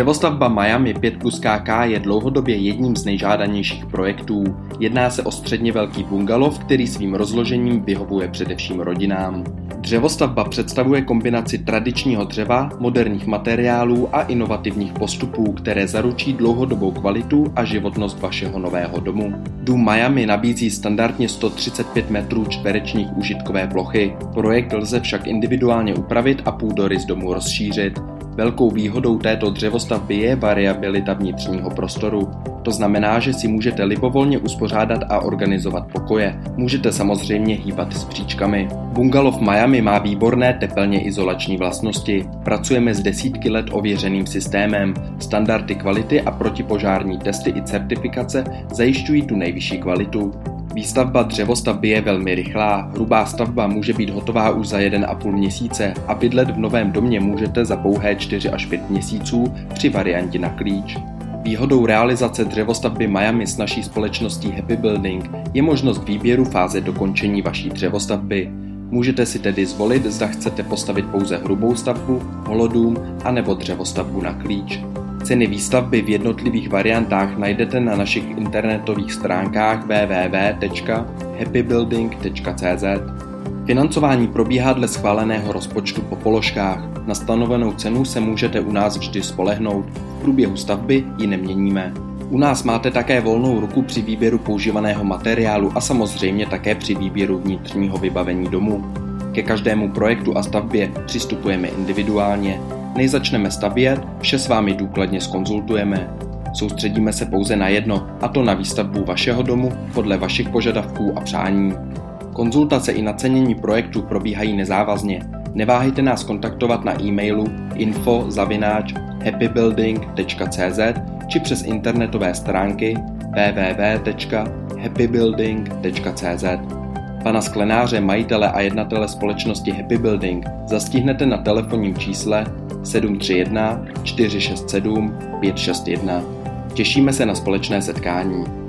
Dřevostavba Miami 5 plus KK je dlouhodobě jedním z nejžádanějších projektů. Jedná se o středně velký bungalov, který svým rozložením vyhovuje především rodinám. Dřevostavba představuje kombinaci tradičního dřeva, moderních materiálů a inovativních postupů, které zaručí dlouhodobou kvalitu a životnost vašeho nového domu. Dům Miami nabízí standardně 135 metrů čtverečních užitkové plochy. Projekt lze však individuálně upravit a půdorys domu rozšířit. Velkou výhodou této dřevostavby je variabilita vnitřního prostoru. To znamená, že si můžete libovolně uspořádat a organizovat pokoje. Můžete samozřejmě hýbat s příčkami. Bungalov Miami má výborné tepelně izolační vlastnosti. Pracujeme s desítky let ověřeným systémem. Standardy kvality a protipožární testy i certifikace zajišťují tu nejvyšší kvalitu. Výstavba dřevostavby je velmi rychlá, hrubá stavba může být hotová už za 1,5 měsíce a bydlet v novém domě můžete za pouhé 4 až 5 měsíců při variantě na klíč. Výhodou realizace dřevostavby Miami s naší společností Happy Building je možnost výběru fáze dokončení vaší dřevostavby. Můžete si tedy zvolit, zda chcete postavit pouze hrubou stavbu, holodům a nebo dřevostavbu na klíč. Ceny výstavby v jednotlivých variantách najdete na našich internetových stránkách www.happybuilding.cz. Financování probíhá dle schváleného rozpočtu po položkách. Na stanovenou cenu se můžete u nás vždy spolehnout. V průběhu stavby ji neměníme. U nás máte také volnou ruku při výběru používaného materiálu a samozřejmě také při výběru vnitřního vybavení domu. Ke každému projektu a stavbě přistupujeme individuálně, než začneme stavět, vše s vámi důkladně skonzultujeme. Soustředíme se pouze na jedno, a to na výstavbu vašeho domu podle vašich požadavků a přání. Konzultace i nacenění projektu probíhají nezávazně. Neváhejte nás kontaktovat na e-mailu info happybuilding.cz či přes internetové stránky www.happybuilding.cz. Pana sklenáře, majitele a jednatele společnosti Happy Building zastihnete na telefonním čísle 731 467 561. Těšíme se na společné setkání.